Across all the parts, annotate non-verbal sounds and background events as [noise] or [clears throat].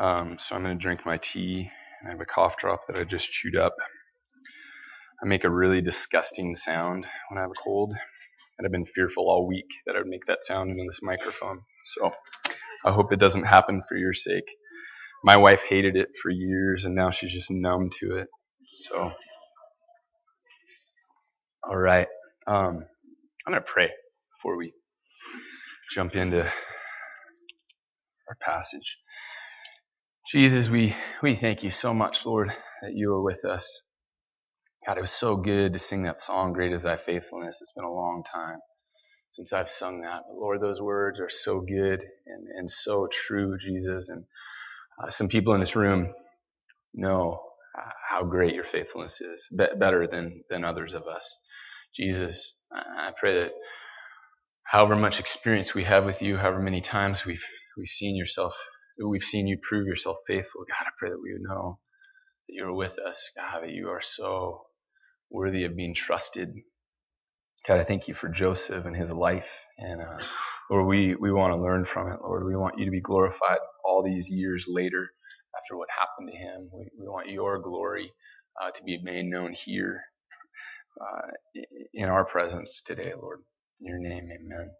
Um, so I'm going to drink my tea. I have a cough drop that I just chewed up. I make a really disgusting sound when I have a cold, and I've been fearful all week that I would make that sound into this microphone. So I hope it doesn't happen for your sake. My wife hated it for years, and now she's just numb to it. So, all right. Um, I'm going to pray before we jump into our passage. Jesus, we, we thank you so much, Lord, that you are with us. God, it was so good to sing that song, Great is Thy Faithfulness. It's been a long time since I've sung that. But Lord, those words are so good and, and so true, Jesus. And uh, some people in this room know how great your faithfulness is, be- better than, than others of us. Jesus, I pray that however much experience we have with you, however many times we've, we've seen yourself, we've seen you prove yourself faithful, God, I pray that we would know that you are with us, God, that you are so worthy of being trusted. God, I thank you for Joseph and his life. And uh, Lord, we, we want to learn from it. Lord, we want you to be glorified all these years later after what happened to him. We, we want your glory uh, to be made known here uh, in our presence today, Lord. In your name, amen.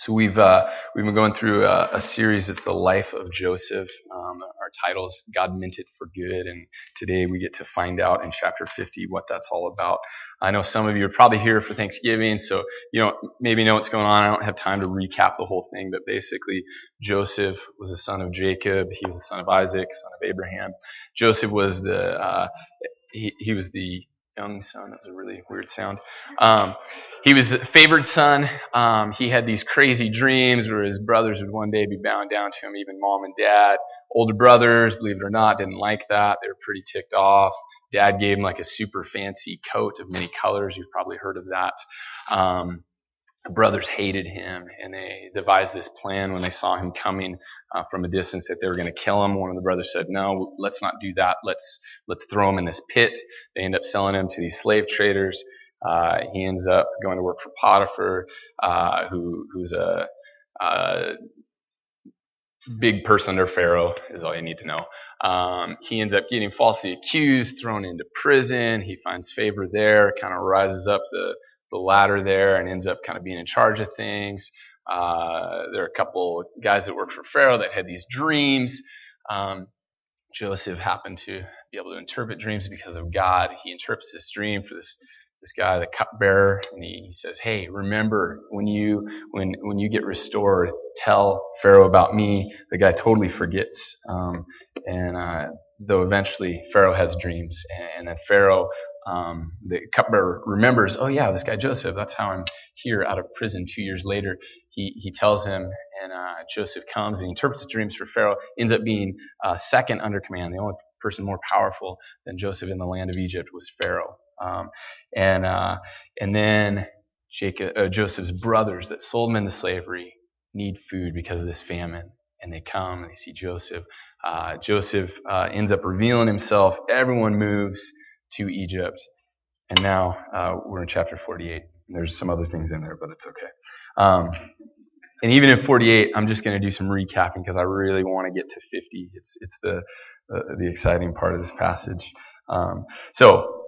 So we've uh, we've been going through a, a, series. It's the life of Joseph. Um, our titles God meant it for good, and today we get to find out in chapter 50 what that's all about. I know some of you are probably here for Thanksgiving, so you know maybe know what's going on. I don't have time to recap the whole thing, but basically Joseph was the son of Jacob. He was the son of Isaac, son of Abraham. Joseph was the uh, he, he was the young son. That was a really weird sound. Um, he was a favored son. Um, he had these crazy dreams where his brothers would one day be bound down to him, even mom and dad. Older brothers, believe it or not, didn't like that. They were pretty ticked off. Dad gave him like a super fancy coat of many colors. You've probably heard of that. Um, brothers hated him and they devised this plan when they saw him coming uh, from a distance that they were going to kill him. One of the brothers said, "No, let's not do that. Let's let's throw him in this pit." They end up selling him to these slave traders. Uh, he ends up going to work for Potiphar, uh, who who's a, a, big person under Pharaoh is all you need to know. Um, he ends up getting falsely accused, thrown into prison. He finds favor there, kind of rises up the the ladder there and ends up kind of being in charge of things. Uh, there are a couple guys that work for Pharaoh that had these dreams. Um, Joseph happened to be able to interpret dreams because of God. He interprets this dream for this this guy, the cupbearer, and he, says, "Hey, remember when you when when you get restored, tell Pharaoh about me." The guy totally forgets, um, and uh, though eventually Pharaoh has dreams, and, and then Pharaoh um, the cupbearer remembers, oh yeah, this guy Joseph, that's how I'm here out of prison two years later. He, he tells him, and uh, Joseph comes and interprets the dreams for Pharaoh, ends up being uh, second under command. The only person more powerful than Joseph in the land of Egypt was Pharaoh. Um, and, uh, and then Jacob, uh, Joseph's brothers that sold him into slavery need food because of this famine. And they come and they see Joseph. Uh, Joseph uh, ends up revealing himself. Everyone moves to Egypt. And now uh, we're in chapter 48. There's some other things in there, but it's okay. Um, and even in 48, I'm just going to do some recapping because I really want to get to 50. It's it's the uh, the exciting part of this passage. Um, so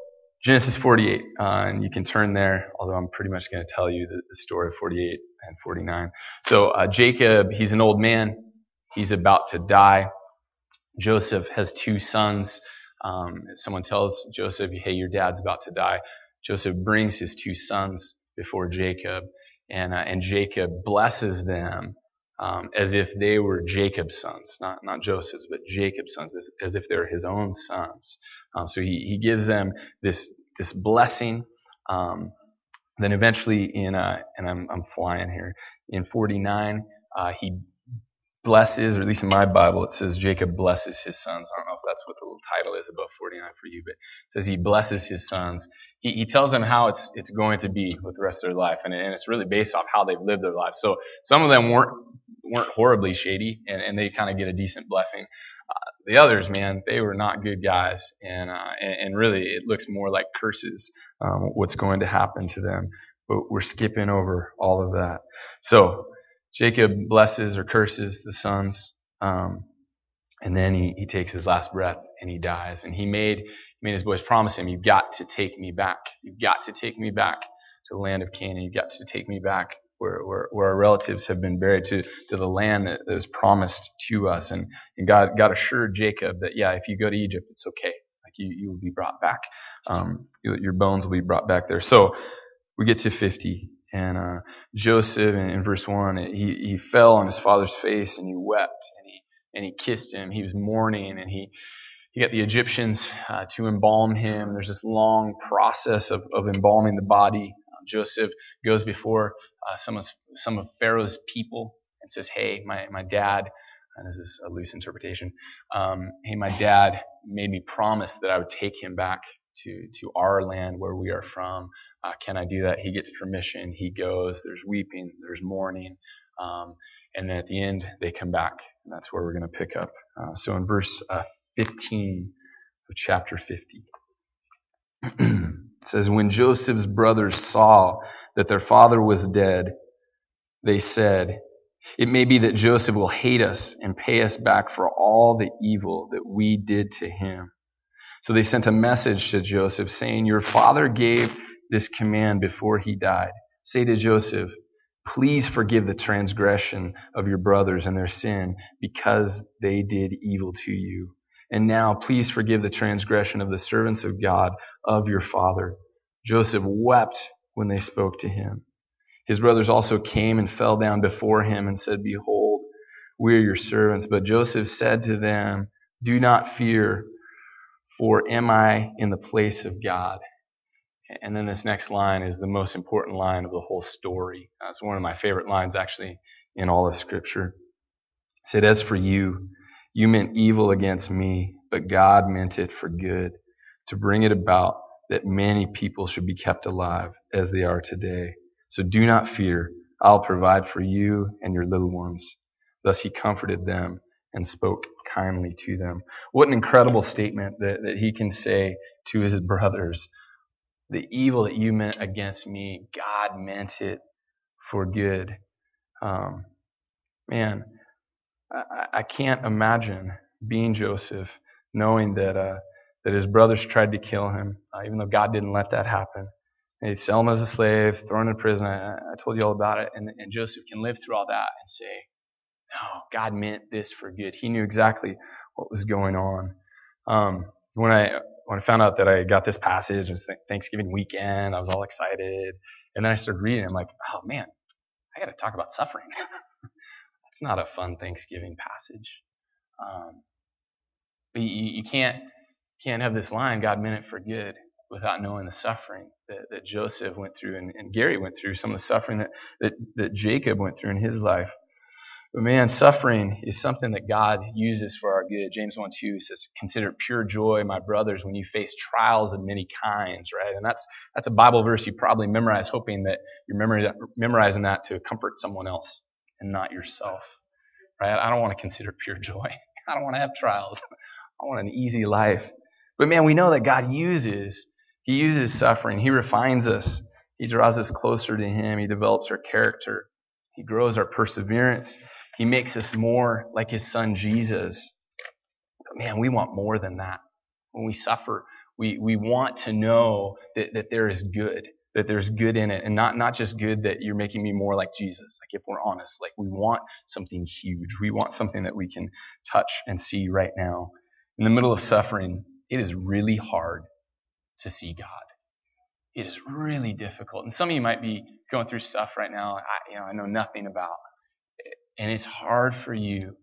Genesis 48, uh, and you can turn there. Although I'm pretty much going to tell you the, the, story of 48 and 49. So uh, Jacob, he's an old man. He's about to die. Joseph has two sons. Um, someone tells Joseph, hey, your dad's about to die. Joseph brings his two sons before Jacob, and, uh, and Jacob blesses them um, as if they were Jacob's sons, not, not Joseph's, but Jacob's sons, as, as if they're his own sons. Um, so he, he gives them this, this blessing. Um, then eventually in, uh, and I'm, I'm flying here, in 49, uh, he blesses, or at least in my Bible, it says Jacob blesses his sons. I don't know if that's what the little title is above 49 for you, but it says he blesses his sons. He, he tells them how it's, it's going to be with the rest of their life, and, and it's really based off how they've lived their lives. So some of them weren't, weren't horribly shady, and, and they kind of get a decent blessing. Uh, the others, man, they were not good guys, and, uh, and, and really it looks more like curses, um, what's going to happen to them. But we're skipping over all of that. So Jacob blesses or curses the sons. Um, And then he, he takes his last breath and he dies. And he made, he made his boys promise him, You've got to take me back. You've got to take me back to the land of Canaan. You've got to take me back where, where, where our relatives have been buried, to, to the land that, was promised to us. And, and God, God assured Jacob that, yeah, if you go to Egypt, it's okay. Like you, you will be brought back. Um, your bones will be brought back there. So we get to 50. And uh, Joseph, in, in verse 1, he, he fell on his father's face and he wept and he, and he kissed him. He was mourning and he, he got the Egyptians uh, to embalm him. There's this long process of, of embalming the body. Uh, Joseph goes before uh, some of some of Pharaoh's people and says, "Hey, my my dad." And this is a loose interpretation. Um, hey, my dad made me promise that I would take him back to to our land where we are from. Uh, can I do that? He gets permission. He goes. There's weeping. There's mourning. Um, and then at the end, they come back. And that's where we're going to pick up. Uh, so in verse uh, 15 of chapter 50, [clears throat] it says, When Joseph's brothers saw that their father was dead, they said, It may be that Joseph will hate us and pay us back for all the evil that we did to him. So they sent a message to Joseph saying, Your father gave this command before he died. Say to Joseph, Please forgive the transgression of your brothers and their sin because they did evil to you. And now please forgive the transgression of the servants of God of your father. Joseph wept when they spoke to him. His brothers also came and fell down before him and said, Behold, we are your servants. But Joseph said to them, Do not fear, for am I in the place of God? And then this next line is the most important line of the whole story. It's one of my favorite lines, actually, in all of Scripture. It said, As for you, you meant evil against me, but God meant it for good, to bring it about that many people should be kept alive as they are today. So do not fear. I'll provide for you and your little ones. Thus he comforted them and spoke kindly to them. What an incredible statement that, that he can say to his brothers the evil that you meant against me, God meant it for good. Um, man, I, I, can't imagine being Joseph, knowing that uh, that his brothers tried to kill him, uh, even though God didn't let that happen. They'd sell him as a slave, throw him in prison. I, I told you all about it. And, and Joseph can live through all that and say, no, God meant this for good. He knew exactly what was going on. Um, when I when I found out that I got this passage, it was Thanksgiving weekend. I was all excited, and then I started reading. I'm like, oh man, I got to talk about suffering. [laughs] That's not a fun Thanksgiving passage. Um, but you, you, can't can't have this line, God meant it for good, without knowing the suffering that, that Joseph went through and, and Gary went through, some of the suffering that, that, that Jacob went through in his life. But man, suffering is something that God uses for our good. James 1 2 says, Consider pure joy, my brothers, when you face trials of many kinds, right? And that's, that's a Bible verse you probably memorize, hoping that you're memorizing that to comfort someone else and not yourself, right? I don't want to consider pure joy. [laughs] I don't want to have trials. [laughs] I want an easy life. But man, we know that God uses, He uses suffering. He refines us. He draws us closer to Him. He develops our character. He grows our perseverance. He makes us more like his son Jesus. But man, we want more than that. When we suffer, we, we want to know that, that there is good, that there's good in it, and not, not just good that you're making me more like Jesus. Like if we're honest, like we want something huge. We want something that we can touch and see right now. In the middle of suffering, it is really hard to see God. It is really difficult. And some of you might be going through stuff right now I, you know, I know nothing about. And it's hard for you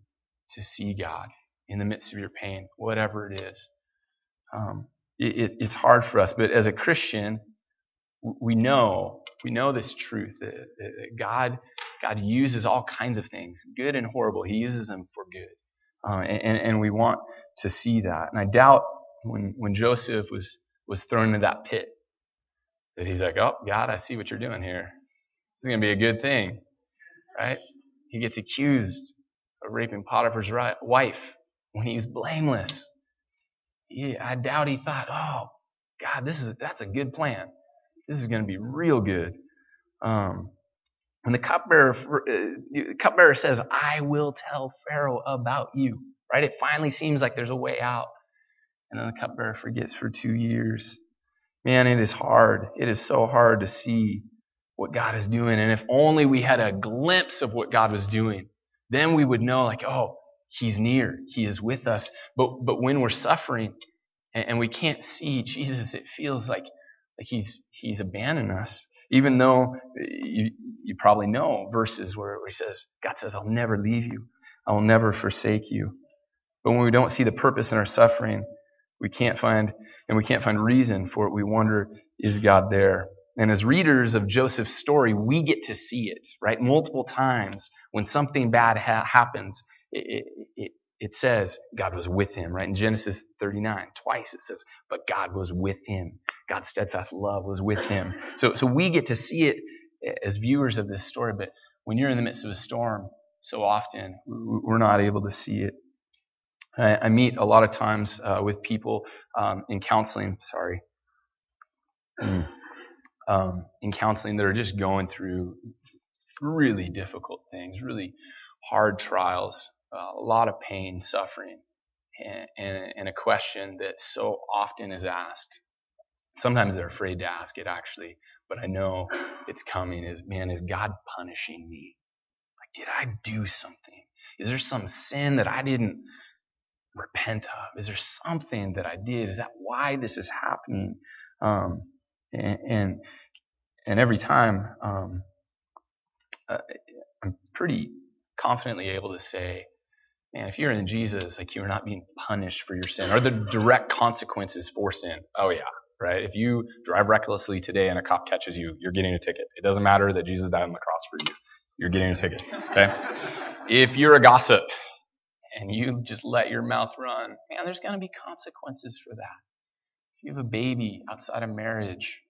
to see God in the midst of your pain, whatever it is. Um, it, it's hard for us, but as a Christian, we know we know this truth that, that God God uses all kinds of things, good and horrible. He uses them for good, uh, and, and we want to see that. And I doubt when when Joseph was was thrown into that pit that he's like, "Oh God, I see what you're doing here. This is going to be a good thing, right?" He gets accused of raping Potiphar's wife when he's blameless. He, I doubt he thought, oh, God, this is that's a good plan. This is going to be real good. Um, and the cupbearer, uh, cupbearer says, I will tell Pharaoh about you, right? It finally seems like there's a way out. And then the cupbearer forgets for two years. Man, it is hard. It is so hard to see what God is doing. And if only we had a glimpse of what God was doing, then we would know, like, oh, He's near. He is with us. But, but when we're suffering and, and we can't see Jesus, it feels like, like He's, He's abandoned us. Even though you, you probably know verses where, He says, God says, I'll never leave you. I will never forsake you. But when we don't see the purpose in our suffering, we can't find, and we can't find reason for it. We wonder, is God there? And as readers of Joseph's story, we get to see it, right? Multiple times when something bad ha- happens, it, it, it, says God was with him, right? In Genesis 39, twice it says, but God was with him. God's steadfast love was with him. So, so we get to see it as viewers of this story, but when you're in the midst of a storm, so often we're not able to see it. I, I meet a lot of times uh, with people um, in counseling, sorry, [clears throat] um, in counseling that are just going through really difficult things, really hard trials, uh, a lot of pain, suffering, and, and, and a question that so often is asked. Sometimes they're afraid to ask it actually, but I know it's coming is, man, is God punishing me? Like, did I do something? Is there some sin that I didn't repent of? Is there something that I did? Is that why this is happening? Um, and, and, and every time, um, uh, I'm pretty confidently able to say, man, if you're in Jesus, like you're not being punished for your sin. Are the direct consequences for sin? Oh yeah, right? If you drive recklessly today and a cop catches you, you're getting a ticket. It doesn't matter that Jesus died on the cross for you. You're getting a ticket. Okay? If you're a gossip and you just let your mouth run, man, there's going to be consequences for that. If you have a baby outside of marriage,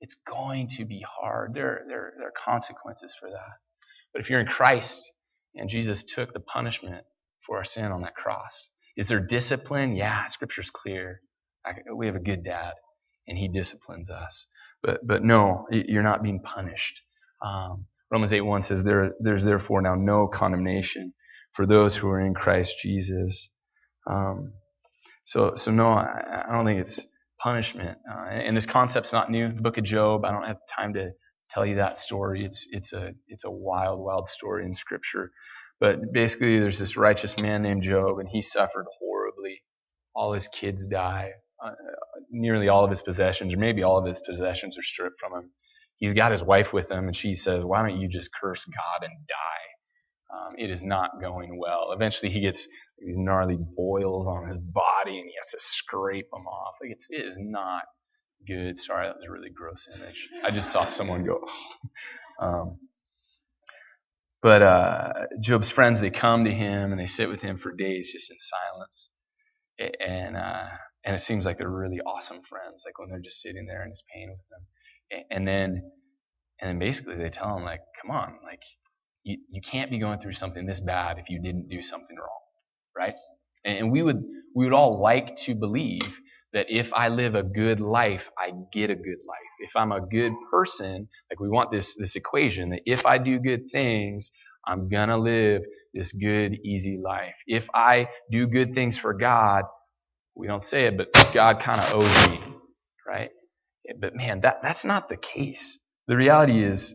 it's going to be hard. There, there, there are consequences for that. But if you're in Christ and Jesus took the punishment for our sin on that cross, is there discipline? Yeah, Scripture's clear. I, we have a good dad, and he disciplines us. But, but no, you're not being punished. Um, Romans 8 1 says, there, There's therefore now no condemnation for those who are in Christ Jesus. Um, so, so no, I, I, don't think it's punishment. Uh, and, this concept's not new. The book of Job, I don't have time to tell you that story. It's, it's, a, it's a wild, wild story in Scripture. But basically, there's this righteous man named Job, and he suffered horribly. All his kids die. Uh, nearly all of his possessions, or maybe all of his possessions, are stripped from him. He's got his wife with him, and she says, Why don't you just curse God and die? um, it is not going well. Eventually, he gets these gnarly boils on his body, and he has to scrape them off. Like it's it is not good. Sorry, that was a really gross image. I just saw someone go. [laughs] um, but uh, Job's friends they come to him and they sit with him for days just in silence, and uh, and it seems like they're really awesome friends. Like when they're just sitting there in his pain with them. and then and then basically they tell him like, come on, like you, you can't be going through something this bad if you didn't do something wrong, right? And we would, we would all like to believe that if I live a good life, I get a good life. If I'm a good person, like we want this, this equation that if I do good things, I'm gonna live this good, easy life. If I do good things for God, we don't say it, but God kind of owes me, right? But man, that, that's not the case. The reality is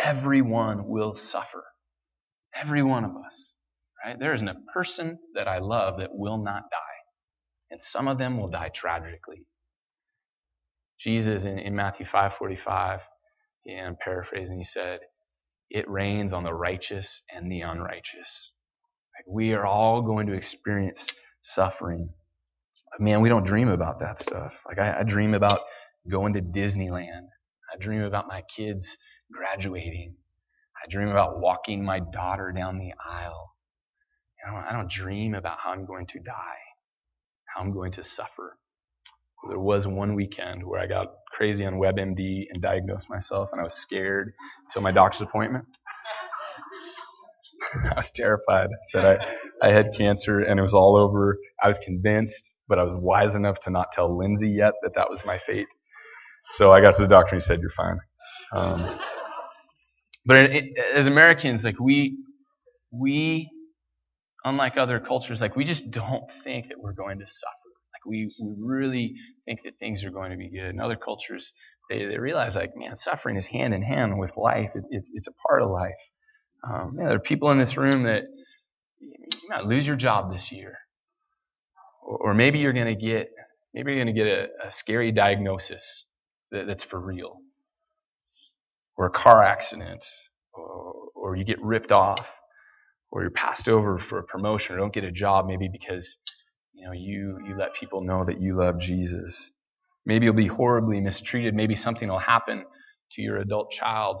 everyone will suffer. Every one of us. Right? There isn't a person that I love that will not die. And some of them will die tragically. Jesus in, in Matthew 5:45, and I'm paraphrasing, he said, "It rains on the righteous and the unrighteous." Like we are all going to experience suffering. Man, we don't dream about that stuff. Like I, I dream about going to Disneyland. I dream about my kids graduating. I dream about walking my daughter down the aisle. I don't dream about how I'm going to die, how I'm going to suffer. There was one weekend where I got crazy on WebMD and diagnosed myself, and I was scared until my doctor's appointment. [laughs] I was terrified that I, I had cancer and it was all over. I was convinced, but I was wise enough to not tell Lindsay yet that that was my fate. So I got to the doctor and he said, You're fine. Um, but it, as Americans, like we we unlike other cultures, like we just don't think that we're going to suffer. Like we, we really think that things are going to be good. In other cultures, they, they realize like, man, suffering is hand in hand with life. It, it's, it's a part of life. Um, there are people in this room that lose your job this year. Or, or maybe you're going to get, maybe you're going to get a, a scary diagnosis that, that's for real. Or a car accident. Or, or you get ripped off or you're passed over for a promotion or don't get a job maybe because you know you you let people know that you love Jesus. Maybe you'll be horribly mistreated. Maybe something will happen to your adult child.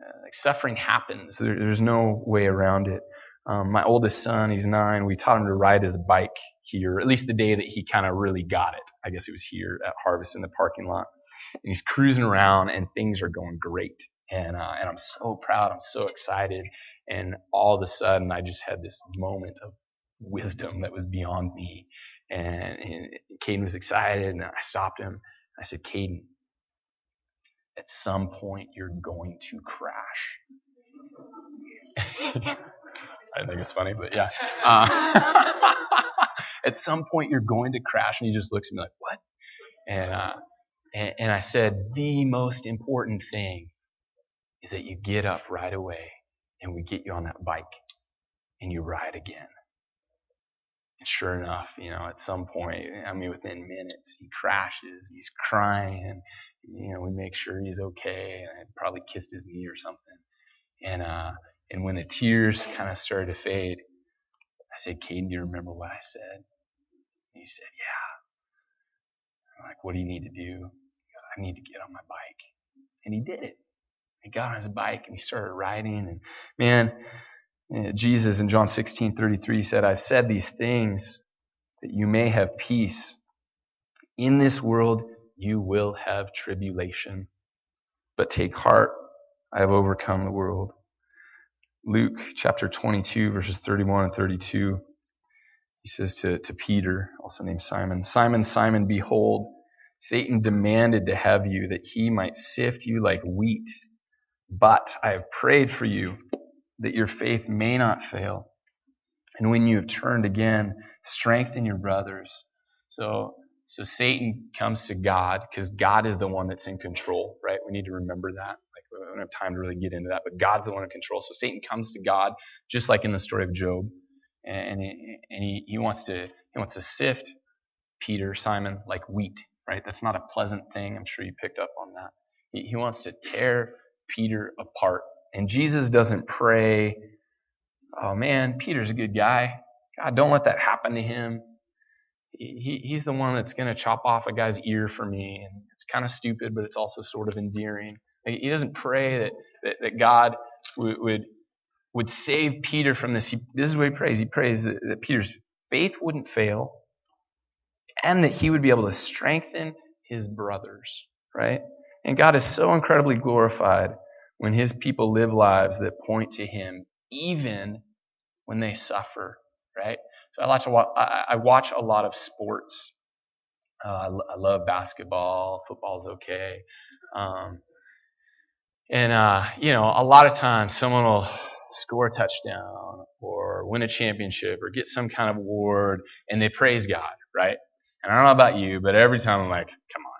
Uh, like suffering happens. There, there's no way around it. Um, my oldest son, he's nine. We taught him to ride his bike here, at least the day that he kind of really got it. I guess it was here at Harvest in the parking lot. And he's cruising around, and things are going great. And uh, and I'm so proud. I'm so excited. And all of a sudden, I just had this moment of wisdom that was beyond me. And, and Caden was excited, and I stopped him. I said, Caden, at some point, you're going to crash. [laughs] I think it's funny, but yeah. [laughs] Uh, [laughs] at some point, you're going to crash. And he just looks at me like, what? And, uh, and, and I said, the most important thing is that you get up right away and we get you on that bike and you ride again. And sure enough, you know, at some point, I mean, within minutes, he crashes, he's crying, and, you know, we make sure he's okay, and I probably kissed his knee or something. And, uh, and when the tears kind of started to fade, I said, Caden, do you remember what I said? he said, yeah. I'm like, what do you need to do? He goes, I need to get on my bike. And he did it. He got on his bike and he started riding. And man, eh, Jesus in John 16 33 said, I've said these things that you may have peace. In this world, you will have tribulation. But take heart, I have overcome the world. Luke chapter 22, verses 31 and 32. He says to, to Peter, also named Simon, Simon, Simon, behold, Satan demanded to have you that he might sift you like wheat. But I have prayed for you that your faith may not fail. And when you have turned again, strengthen your brothers. So, so Satan comes to God because God is the one that's in control, right? We need to remember that. We don't have time to really get into that, but God's the one in control. So Satan comes to God, just like in the story of Job, and, he, and he, he wants to he wants to sift Peter, Simon, like wheat, right? That's not a pleasant thing. I'm sure you picked up on that. He, he wants to tear Peter apart. And Jesus doesn't pray, oh man, Peter's a good guy. God, don't let that happen to him. He, he's the one that's going to chop off a guy's ear for me. And it's kind of stupid, but it's also sort of endearing. He doesn't pray that, that, that God would, would, would, save Peter from this. He, this is what he prays. He prays that, that Peter's faith wouldn't fail and that he would be able to strengthen his brothers, right? And God is so incredibly glorified when his people live lives that point to him, even when they suffer, right? So I watch a, I watch a lot of sports. Uh, I love basketball. Football's okay. Um, and, uh, you know, a lot of times someone will score a touchdown or win a championship or get some kind of award and they praise God, right? And I don't know about you, but every time I'm like, come on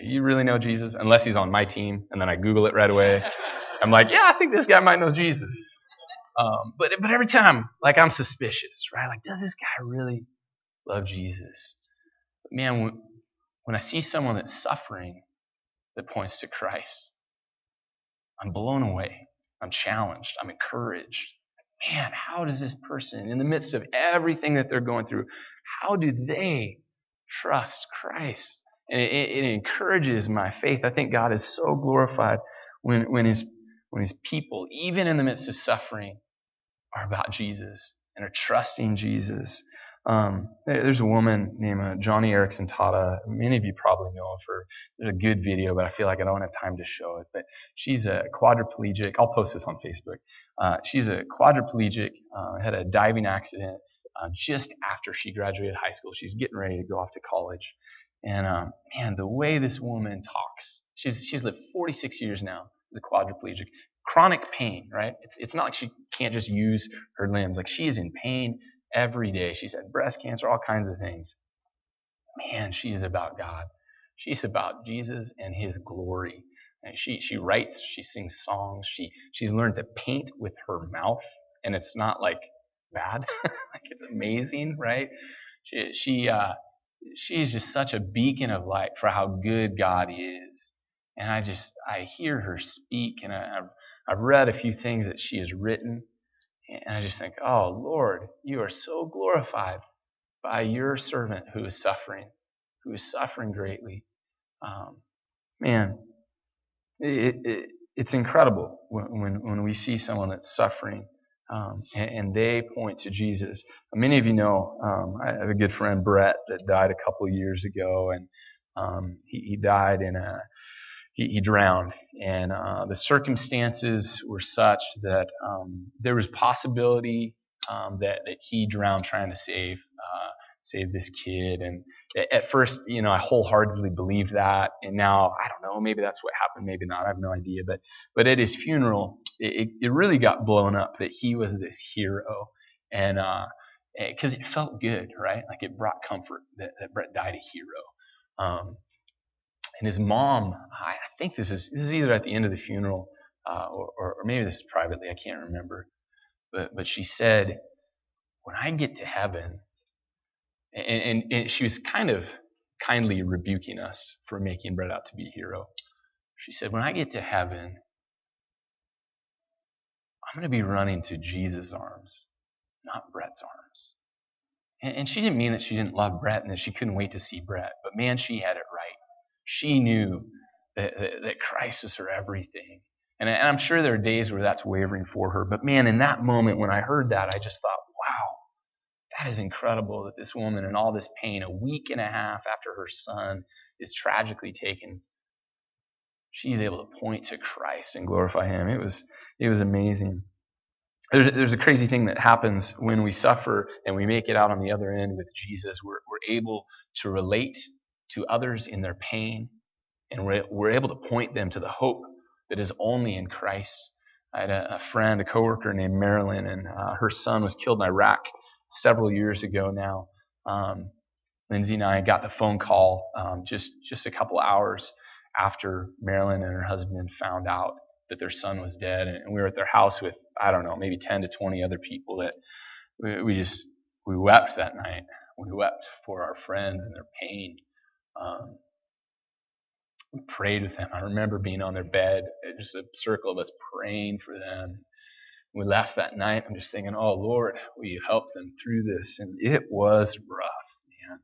you really know Jesus? Unless he's on my team, and then I Google it right away. [laughs] I'm like, yeah, I think this guy might know Jesus. Um, but but every time, like I'm suspicious, right? Like, does this guy really love Jesus? But man, when, when I see someone that's suffering that points to Christ, I'm blown away. I'm challenged. I'm encouraged. Man, how does this person, in the midst of everything that they're going through, how do they trust Christ? And it, it, encourages my faith. I think God is so glorified when, when, his, when his people, even in the midst of suffering, are about Jesus and are trusting Jesus. Um, there's a woman named uh, Joni Eareckson Tada. Many of you probably know of her. There's a good video, but I feel like I don't have time to show it. But she's a quadriplegic. I'll post this on Facebook. Uh, she's a quadriplegic. Uh, had a diving accident uh, just after she graduated high school. She's getting ready to go off to college. And um, man, the way this woman talks, she's she's lived 46 years now as a quadriplegic. chronic pain, right? It's, it's not like she can't just use her limbs. Like she is in pain every day. She said breast cancer, all kinds of things. Man, she is about God. She's about Jesus and his glory. And she, she writes, she sings songs, she, she's learned to paint with her mouth. And it's not like bad. [laughs] like it's amazing, right? She, she, uh, she's just such a beacon of light for how good God is. And I just, I hear her speak and I, I've, I've read a few things that she has written. And I just think, oh Lord, you are so glorified by your servant who is suffering, who is suffering greatly. Um, man, it, it, it's incredible when, when, when we see someone that's suffering um, and, and, they point to Jesus. Many of you know um, I have a good friend Brett that died a couple years ago, and um, he, he, died in a he, he drowned, and uh, the circumstances were such that um, there was possibility um, that that he drowned trying to save uh, save this kid. And at first, you know, I wholeheartedly believed that, and now I don't know, maybe that's what happened, maybe not. I have no idea. But but at his funeral, it, it really got blown up that he was this hero, and because uh, it felt good, right? Like it brought comfort that, that Brett died a hero. Um, and his mom, I think this is this is either at the end of the funeral uh, or, or maybe this is privately, I can't remember. But but she said, when I get to heaven, and, and, and she was kind of kindly rebuking us for making Brett out to be a hero. She said, when I get to heaven, I'm going to be running to Jesus' arms, not Brett's arms. And, and she didn't mean that she didn't love Brett and that she couldn't wait to see Brett, but man, she had it right. She knew that, that, that Christ is her everything. And, and I'm sure there are days where that's wavering for her, but man, in that moment when I heard that, I just thought, wow, that is incredible that this woman, in all this pain, a week and a half after her son is tragically taken, she's able to point to Christ and glorify Him. It was it was amazing. There's, there's a crazy thing that happens when we suffer and we make it out on the other end with Jesus. We're, we're able to relate to others in their pain, and we're, we're able to point them to the hope that is only in Christ. I had a, a friend, a coworker named Marilyn, and uh, her son was killed in Iraq several years ago now. Um, Lindsay and I got the phone call um, just just a couple hours after Marilyn and her husband found out that their son was dead, and we were at their house with I don't know maybe 10 to 20 other people that we, we just we wept that night. We wept for our friends and their pain. Um, we prayed with them. I remember being on their bed, just a circle of us praying for them. We left that night. I'm just thinking, oh Lord, will you help them through this? And it was rough, man.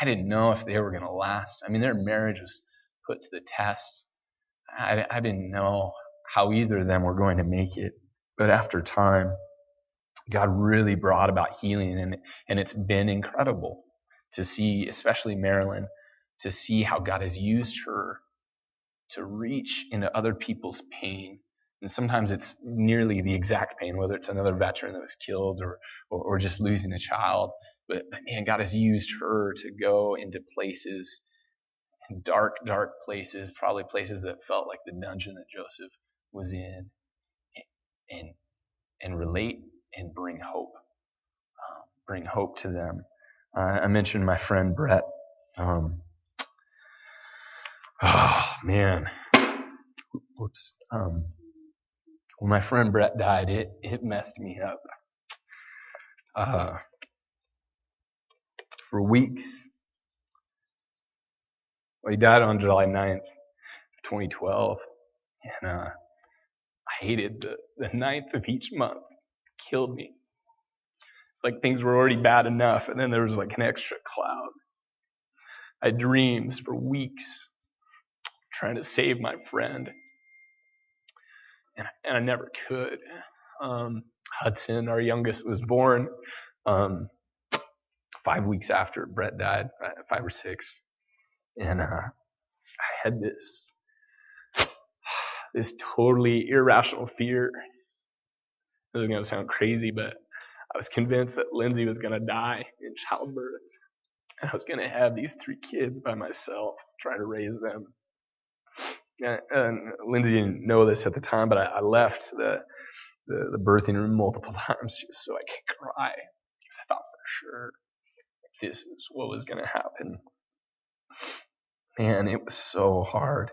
I didn't know if they were going to last. I mean, their marriage was put to the test. I, I didn't know how either of them were going to make it. But after time, God really brought about healing, and, and it's been incredible to see, especially Marilyn, to see how God has used her to reach into other people's pain. And sometimes it's nearly the exact pain, whether it's another veteran that was killed or, or, or just losing a child. But, but man, God has used her to go into places dark, dark places, probably places that felt like the dungeon that Joseph was in, and and relate and bring hope, um, bring hope to them. Uh, I mentioned my friend Brett. Um, oh man, whoops. Um, when my friend Brett died, it it messed me up. Uh, for weeks, well, he died on July 9th, 2012. And uh, I hated the, the 9th of each month. It killed me. It's like things were already bad enough, and then there was like an extra cloud. I had dreams for weeks trying to save my friend. And, and I never could. Um, Hudson, our youngest, was born um, five weeks after Brett died, five or six and uh, I had this this totally irrational fear. This is gonna sound crazy, but I was convinced that Lindsay was gonna die in childbirth, and I was gonna have these three kids by myself, trying to raise them. And, and Lindsay didn't know this at the time, but I, I left the, the, the birthing room multiple [laughs] times just so I could cry because I thought for sure this is what was going to happen. Man, it was so hard.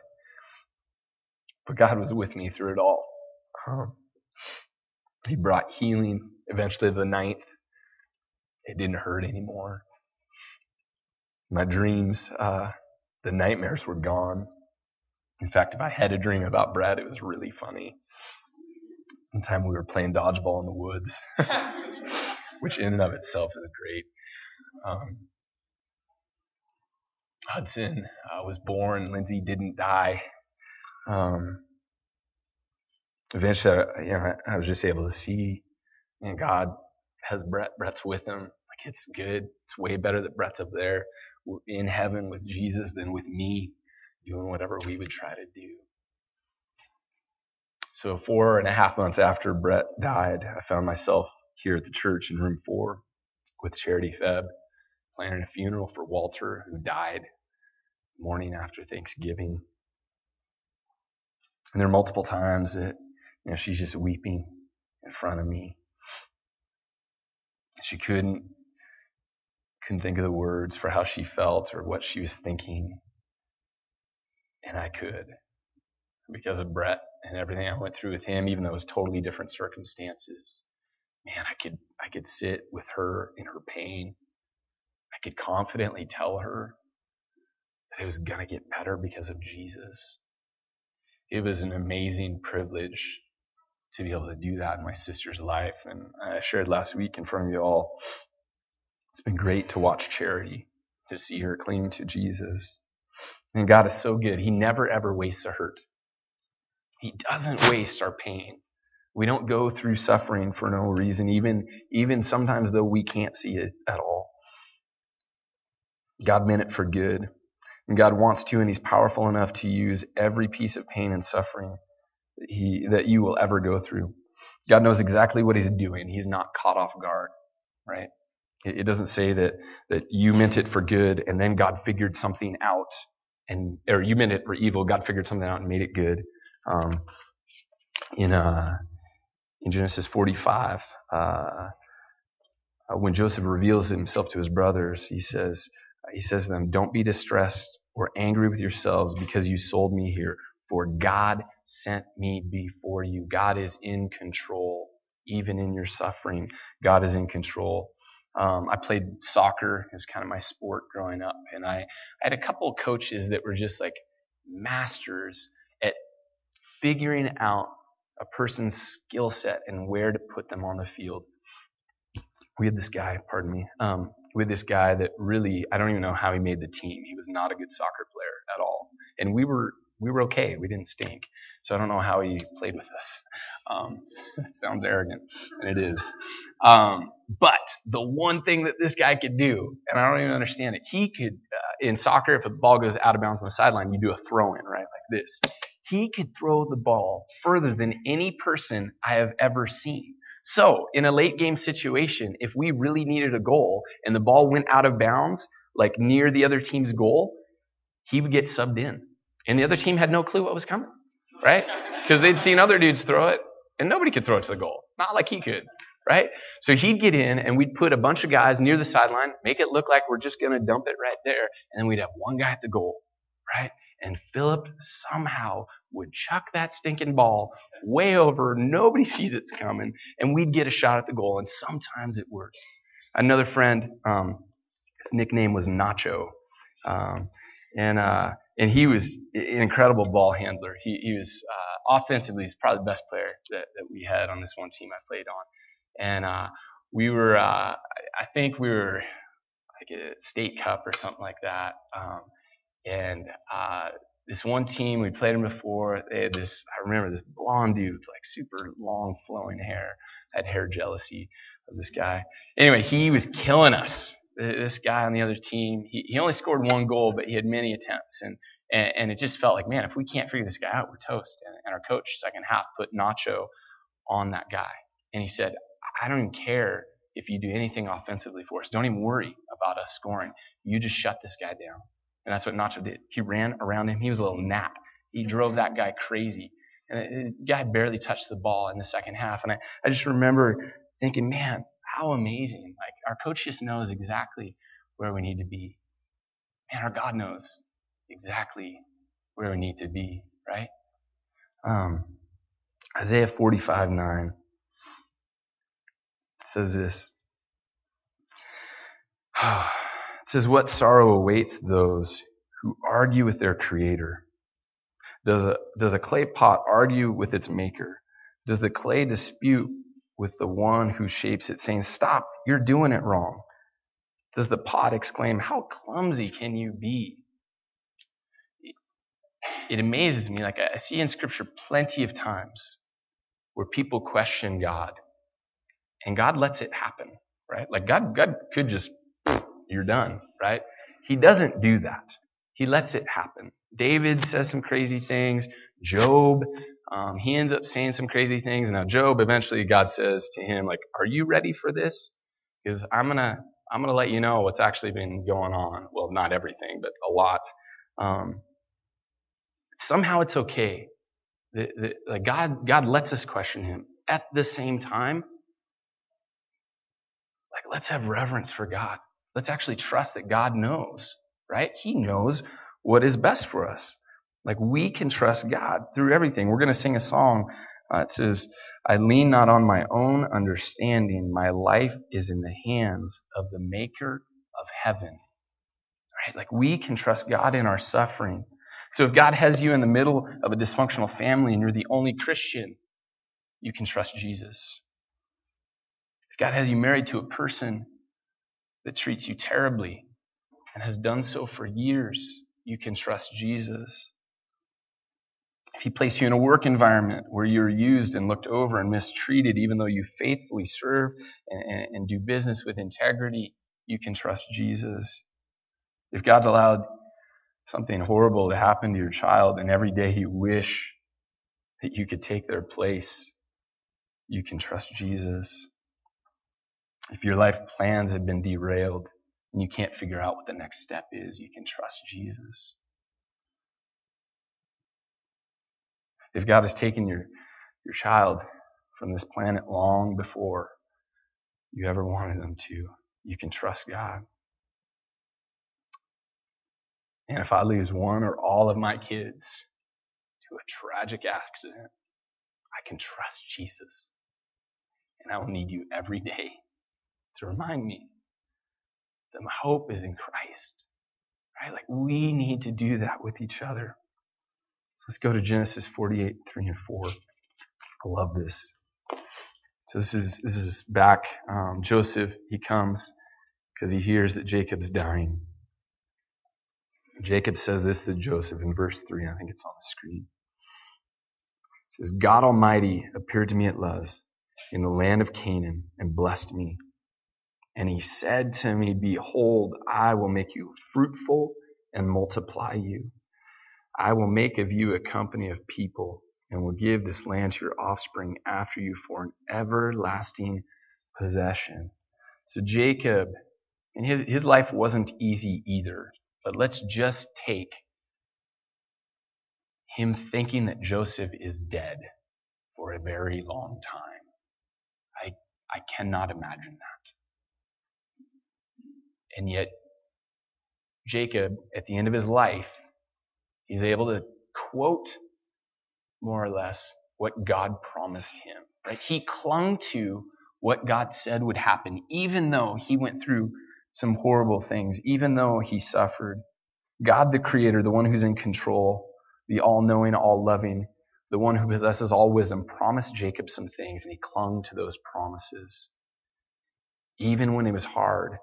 But God was with me through it all. Um, he brought healing. Eventually, the ninth, it didn't hurt anymore. My dreams, uh, the nightmares were gone. In fact, if I had a dream about Brad, it was really funny. One time we were playing dodgeball in the woods, [laughs] which in and of itself is great. Um, Hudson uh, was born. Lindsay didn't die. Um, eventually, you know, I, was just able to see, and God has Brett. Brett's with him. Like it's good. It's way better that Brett's up there in heaven with Jesus than with me doing whatever we would try to do. So four and a half months after Brett died, I found myself here at the church in room four with Charity Feb, planning a funeral for Walter, who died morning after Thanksgiving. And there are multiple times that you know she's just weeping in front of me. She couldn't couldn't think of the words for how she felt or what she was thinking. And I could. Because of Brett and everything I went through with him, even though it was totally different circumstances. Man, I could I could sit with her in her pain. I could confidently tell her that it was gonna get better because of Jesus. It was an amazing privilege to be able to do that in my sister's life. And I shared last week in front of you all it's been great to watch Charity, to see her cling to Jesus. And God is so good. He never ever wastes a hurt. He doesn't waste our pain. We don't go through suffering for no reason, even, even sometimes though we can't see it at all. God meant it for good. And God wants to, and He's powerful enough to use every piece of pain and suffering that, he, that you will ever go through. God knows exactly what He's doing. He's not caught off guard, right? It doesn't say that, that you meant it for good and then God figured something out and, or you meant it for evil, God figured something out and made it good. Um, in, uh, in Genesis 45, uh, when Joseph reveals himself to his brothers, he says, he says to them, don't be distressed or angry with yourselves because you sold me here, for God sent me before you. God is in control, even in your suffering. God is in control. Um, I played soccer. It was kind of my sport growing up. And I, I had a couple of coaches that were just like masters at figuring out a person's skill set and where to put them on the field. We had this guy, pardon me, um, we had this guy that really, I don't even know how he made the team. He was not a good soccer player at all. And we were we were okay. We didn't stink. So I don't know how he played with us. Um, [laughs] sounds arrogant, and it is. Um, but the one thing that this guy could do, and I don't even understand it, he could, uh, in soccer, if a ball goes out of bounds on the sideline, you do a throw in, right? Like this. He could throw the ball further than any person I have ever seen. So, in a late game situation, if we really needed a goal and the ball went out of bounds, like near the other team's goal, he would get subbed in and the other team had no clue what was coming, right? Because they'd seen other dudes throw it, and nobody could throw it to the goal. Not like he could, right? So he'd get in, and we'd put a bunch of guys near the sideline, make it look like we're just going to dump it right there, and then we'd have one guy at the goal, right? And Philip somehow would chuck that stinking ball way over. Nobody [laughs] sees it's coming, and we'd get a shot at the goal, and sometimes it worked. Another friend, um, his nickname was Nacho. Um, and uh, and he was an incredible ball handler. He, he was uh, offensively, he's probably the best player that, that we had on this one team I played on. And uh, we were, uh, I think we were like a state cup or something like that. Um, and uh, this one team, we played them before. They had this, I remember this blonde dude, like super long flowing hair, had hair jealousy of this guy. Anyway, he was killing us this guy on the other team, he, he only scored one goal, but he had many attempts. And, and, and it just felt like, man, if we can't figure this guy out, we're toast. And, and our coach, second half, put Nacho on that guy. And he said, I don't even care if you do anything offensively for us. Don't even worry about us scoring. You just shut this guy down. And that's what Nacho did. He ran around him. He was a little gnat. he drove that guy crazy. And the guy barely touched the ball in the second half. And I, I just remember thinking, man, how amazing. Like, our coach just knows exactly where we need to be. And our God knows exactly where we need to be, right? Um, Isaiah 45 9 says this. [sighs] It says, What sorrow awaits those who argue with their creator? Does a, does a clay pot argue with its maker? Does the clay dispute with the one who shapes it, saying, Stop, you're doing it wrong? Does the pot exclaim, How clumsy can you be? It amazes me. Like I see in Scripture plenty of times where people question God, and God lets it happen, right? Like God, God could just, [laughs] you're done, right? He doesn't do that. He lets it happen. David says some crazy things. Job, um, he ends up saying some crazy things. Now, Job, eventually God says to him, like, are you ready for this? Because I'm gonna, I'm gonna let you know what's actually been going on. Well, not everything, but a lot. Um, somehow it's okay. The, the, like God, God lets us question Him. At the same time, like let's have reverence for God. Let's actually trust that God knows, right? He knows what is best for us. Like we can trust God through everything. We're going to sing a song. Uh, it says, I lean not on my own understanding. My life is in the hands of the maker of heaven. Right? Like we can trust God in our suffering. So if God has you in the middle of a dysfunctional family and you're the only Christian, you can trust Jesus. If God has you married to a person that treats you terribly and has done so for years, you can trust Jesus. If He placed you in a work environment where you're used and looked over and mistreated, even though you faithfully serve and, and, and do business with integrity, you can trust Jesus. If God's allowed something horrible to happen to your child and every day you wish that you could take their place, you can trust Jesus. If your life plans have been derailed and you can't figure out what the next step is, you can trust Jesus. If God has taken your, your child from this planet long before you ever wanted them to, you can trust God. And if I lose one or all of my kids to a tragic accident, I can trust Jesus. And I will need you every day to remind me that my hope is in Christ. Right? Like we need to do that with each other. Let's go to Genesis 48, 3 and 4. I love this. So this is this is back. Um, Joseph he comes because he hears that Jacob's dying. Jacob says this to Joseph in verse 3. I think it's on the screen. It says, God Almighty appeared to me at Luz in the land of Canaan and blessed me. And he said to me, Behold, I will make you fruitful and multiply you. I will make of you a company of people and will give this land to your offspring after you for an everlasting possession. So Jacob, and his, his life wasn't easy either. But let's just take him thinking that Joseph is dead for a very long time. I, I cannot imagine that. And yet, Jacob, at the end of his life, he's able to quote more or less what God promised him. Right? He clung to what God said would happen, even though he went through some horrible things, even though he suffered. God, the Creator, the one who's in control, the all knowing, all loving, the one who possesses all wisdom, promised Jacob some things, and he clung to those promises. Even when it was hard,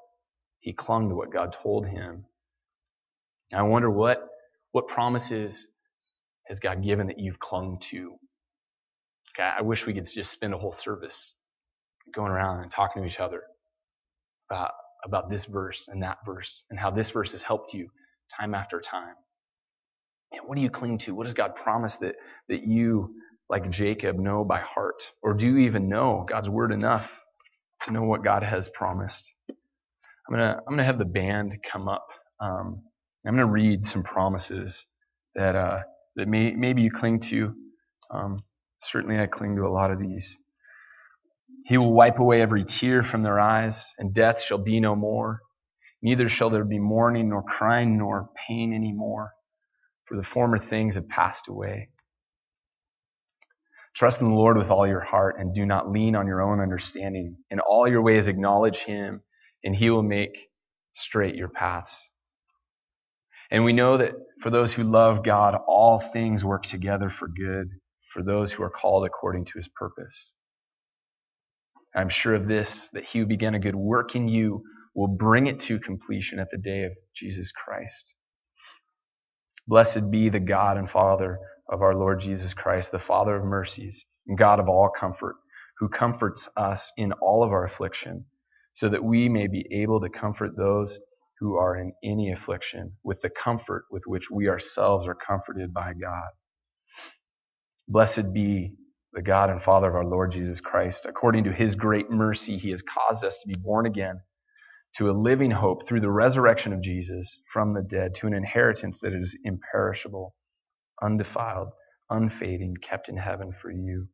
he clung to what God told him. I wonder what, what promises has God given that you've clung to? Okay, I wish we could just spend a whole service going around and talking to each other about about this verse and that verse and how this verse has helped you time after time. And what do you cling to? What does God promise that, that you, like Jacob, know by heart? Or do you even know God's word enough to know what God has promised? I'm gonna I'm gonna have the band come up. Um, I'm gonna read some promises that uh, that may, maybe you cling to. Um, certainly, I cling to a lot of these. He will wipe away every tear from their eyes, and death shall be no more. Neither shall there be mourning, nor crying, nor pain any more, for the former things have passed away. Trust in the Lord with all your heart, and do not lean on your own understanding. In all your ways acknowledge him, and he will make straight your paths. And we know that for those who love God, all things work together for good, for those who are called according to his purpose. I'm sure of this, that he who began a good work in you will bring it to completion at the day of Jesus Christ. Blessed be the God and Father of our Lord Jesus Christ, the Father of mercies and God of all comfort, who comforts us in all of our affliction, so that we may be able to comfort those who are in any affliction with the comfort with which we ourselves are comforted by God. Blessed be the God and Father of our Lord Jesus Christ. According to his great mercy, he has caused us to be born again to a living hope through the resurrection of Jesus from the dead, to an inheritance that is imperishable, undefiled, unfading, kept in heaven for you.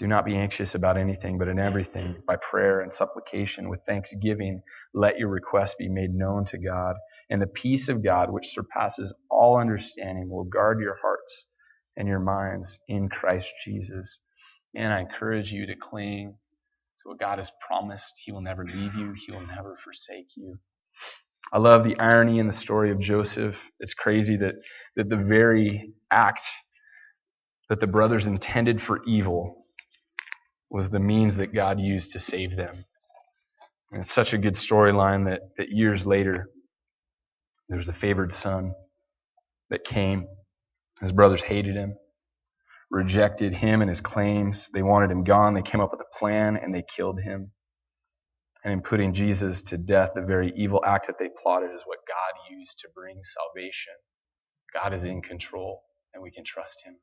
Do not be anxious about anything, but in everything, by prayer and supplication, with thanksgiving, let your requests be made known to God. And the peace of God, which surpasses all understanding, will guard your hearts and your minds in Christ Jesus. And I encourage you to cling to what God has promised. He will never leave you, He will never forsake you. I love the irony in the story of Joseph. It's crazy that, that the very act that the brothers intended for evil was the means that God used to save them. And it's such a good storyline that, that years later, there was a favored son that came. His brothers hated him, rejected him and his claims. They wanted him gone. They came up with a plan and they killed him. And in putting Jesus to death, the very evil act that they plotted is what God used to bring salvation. God is in control and we can trust him.